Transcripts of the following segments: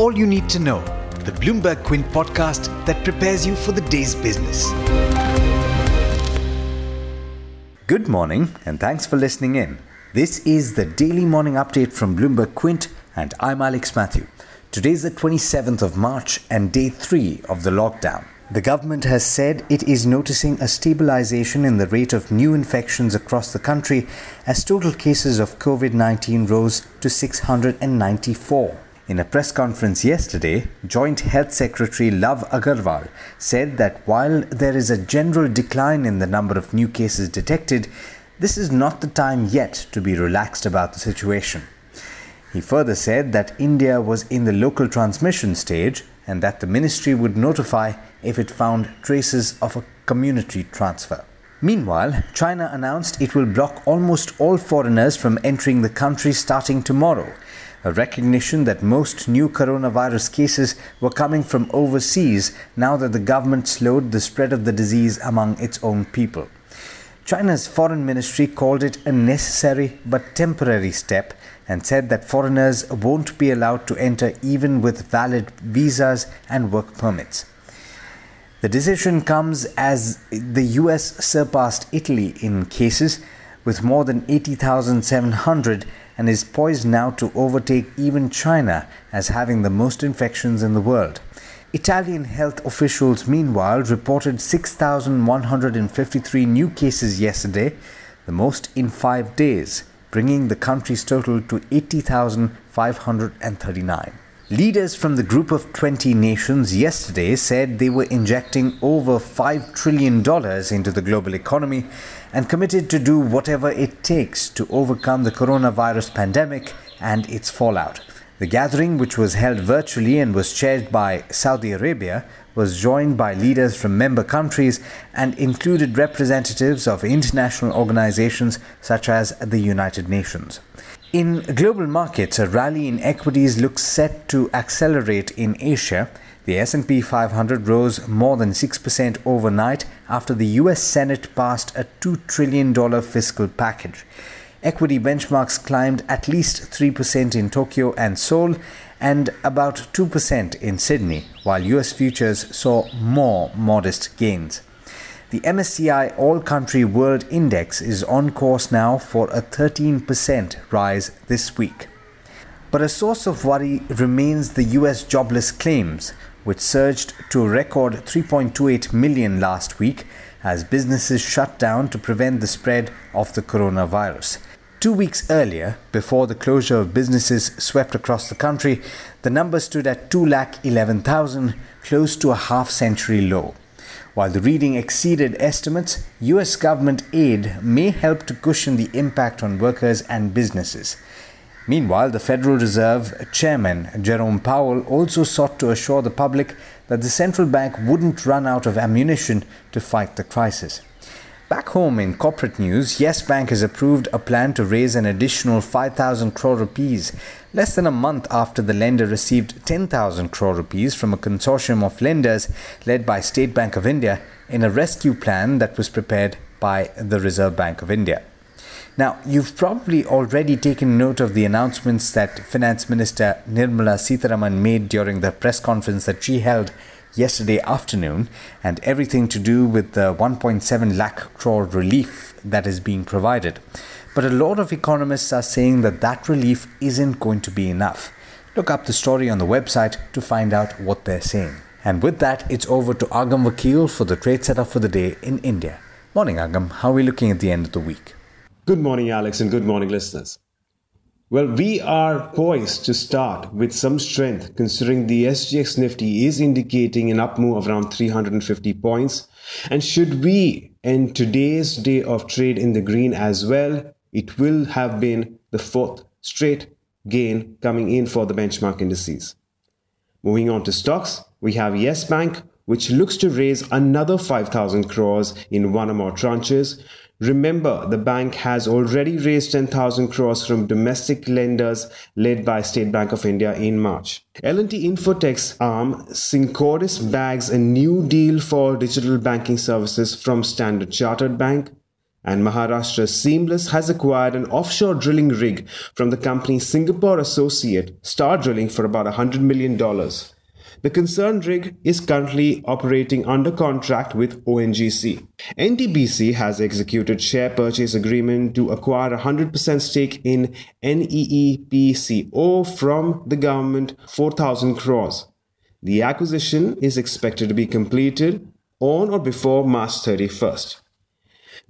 all you need to know, the Bloomberg Quint podcast that prepares you for the day's business. Good morning, and thanks for listening in. This is the daily morning update from Bloomberg Quint, and I'm Alex Matthew. Today is the 27th of March and day three of the lockdown. The government has said it is noticing a stabilization in the rate of new infections across the country as total cases of COVID 19 rose to 694. In a press conference yesterday, Joint Health Secretary Lav Agarwal said that while there is a general decline in the number of new cases detected, this is not the time yet to be relaxed about the situation. He further said that India was in the local transmission stage and that the ministry would notify if it found traces of a community transfer. Meanwhile, China announced it will block almost all foreigners from entering the country starting tomorrow, a recognition that most new coronavirus cases were coming from overseas now that the government slowed the spread of the disease among its own people. China's foreign ministry called it a necessary but temporary step and said that foreigners won't be allowed to enter even with valid visas and work permits. The decision comes as the US surpassed Italy in cases with more than 80,700 and is poised now to overtake even China as having the most infections in the world. Italian health officials, meanwhile, reported 6,153 new cases yesterday, the most in five days, bringing the country's total to 80,539. Leaders from the group of 20 nations yesterday said they were injecting over $5 trillion into the global economy and committed to do whatever it takes to overcome the coronavirus pandemic and its fallout. The gathering, which was held virtually and was chaired by Saudi Arabia, was joined by leaders from member countries and included representatives of international organizations such as the United Nations. In global markets, a rally in equities looks set to accelerate in Asia. The S&P 500 rose more than 6% overnight after the US Senate passed a 2 trillion dollar fiscal package. Equity benchmarks climbed at least 3% in Tokyo and Seoul and about 2% in Sydney, while US futures saw more modest gains. The MSCI All Country World Index is on course now for a 13% rise this week. But a source of worry remains the US jobless claims, which surged to a record 3.28 million last week as businesses shut down to prevent the spread of the coronavirus. Two weeks earlier, before the closure of businesses swept across the country, the number stood at 2,11,000, close to a half century low. While the reading exceeded estimates, US government aid may help to cushion the impact on workers and businesses. Meanwhile, the Federal Reserve Chairman Jerome Powell also sought to assure the public that the central bank wouldn't run out of ammunition to fight the crisis. Back home in corporate news, Yes Bank has approved a plan to raise an additional 5,000 crore rupees, less than a month after the lender received 10,000 crore rupees from a consortium of lenders led by State Bank of India in a rescue plan that was prepared by the Reserve Bank of India. Now, you've probably already taken note of the announcements that Finance Minister Nirmala Sitharaman made during the press conference that she held yesterday afternoon and everything to do with the 1.7 lakh crore relief that is being provided. But a lot of economists are saying that that relief isn't going to be enough. Look up the story on the website to find out what they're saying. And with that, it's over to Agam Vakil for the trade setup for the day in India. Morning, Agam. How are we looking at the end of the week? Good morning, Alex, and good morning, listeners. Well, we are poised to start with some strength considering the SGX Nifty is indicating an up move of around 350 points. And should we end today's day of trade in the green as well, it will have been the fourth straight gain coming in for the benchmark indices. Moving on to stocks, we have Yes Bank, which looks to raise another 5,000 crores in one or more tranches, Remember, the bank has already raised 10,000 crores from domestic lenders led by State Bank of India in March. L&T Infotech's arm Syncordis bags a new deal for digital banking services from Standard Chartered Bank. And Maharashtra Seamless has acquired an offshore drilling rig from the company's Singapore associate, Star Drilling, for about $100 million. The concerned rig is currently operating under contract with ONGC. NTPC has executed share purchase agreement to acquire 100% stake in NEEPCO from the government 4000 crores. The acquisition is expected to be completed on or before March 31st.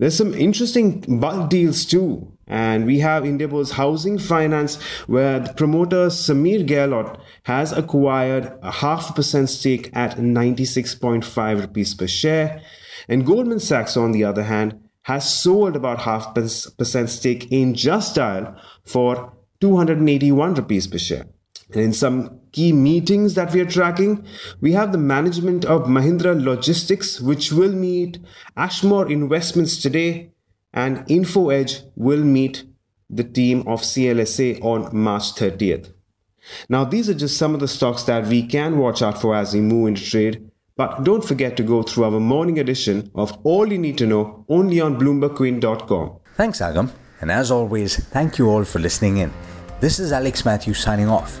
There's some interesting bulk deals too. And we have Indiabulls Housing Finance, where the promoter Sameer Gehlaut has acquired a half percent stake at 96.5 rupees per share. And Goldman Sachs, on the other hand, has sold about half percent stake in Just Dial for 281 rupees per share. In some key meetings that we are tracking, we have the management of Mahindra Logistics, which will meet Ashmore Investments today, and InfoEdge will meet the team of CLSA on March 30th. Now, these are just some of the stocks that we can watch out for as we move into trade. But don't forget to go through our morning edition of All You Need to Know only on BloombergQuint.com. Thanks, Agam. And as always, thank you all for listening in. This is Alex Matthews signing off.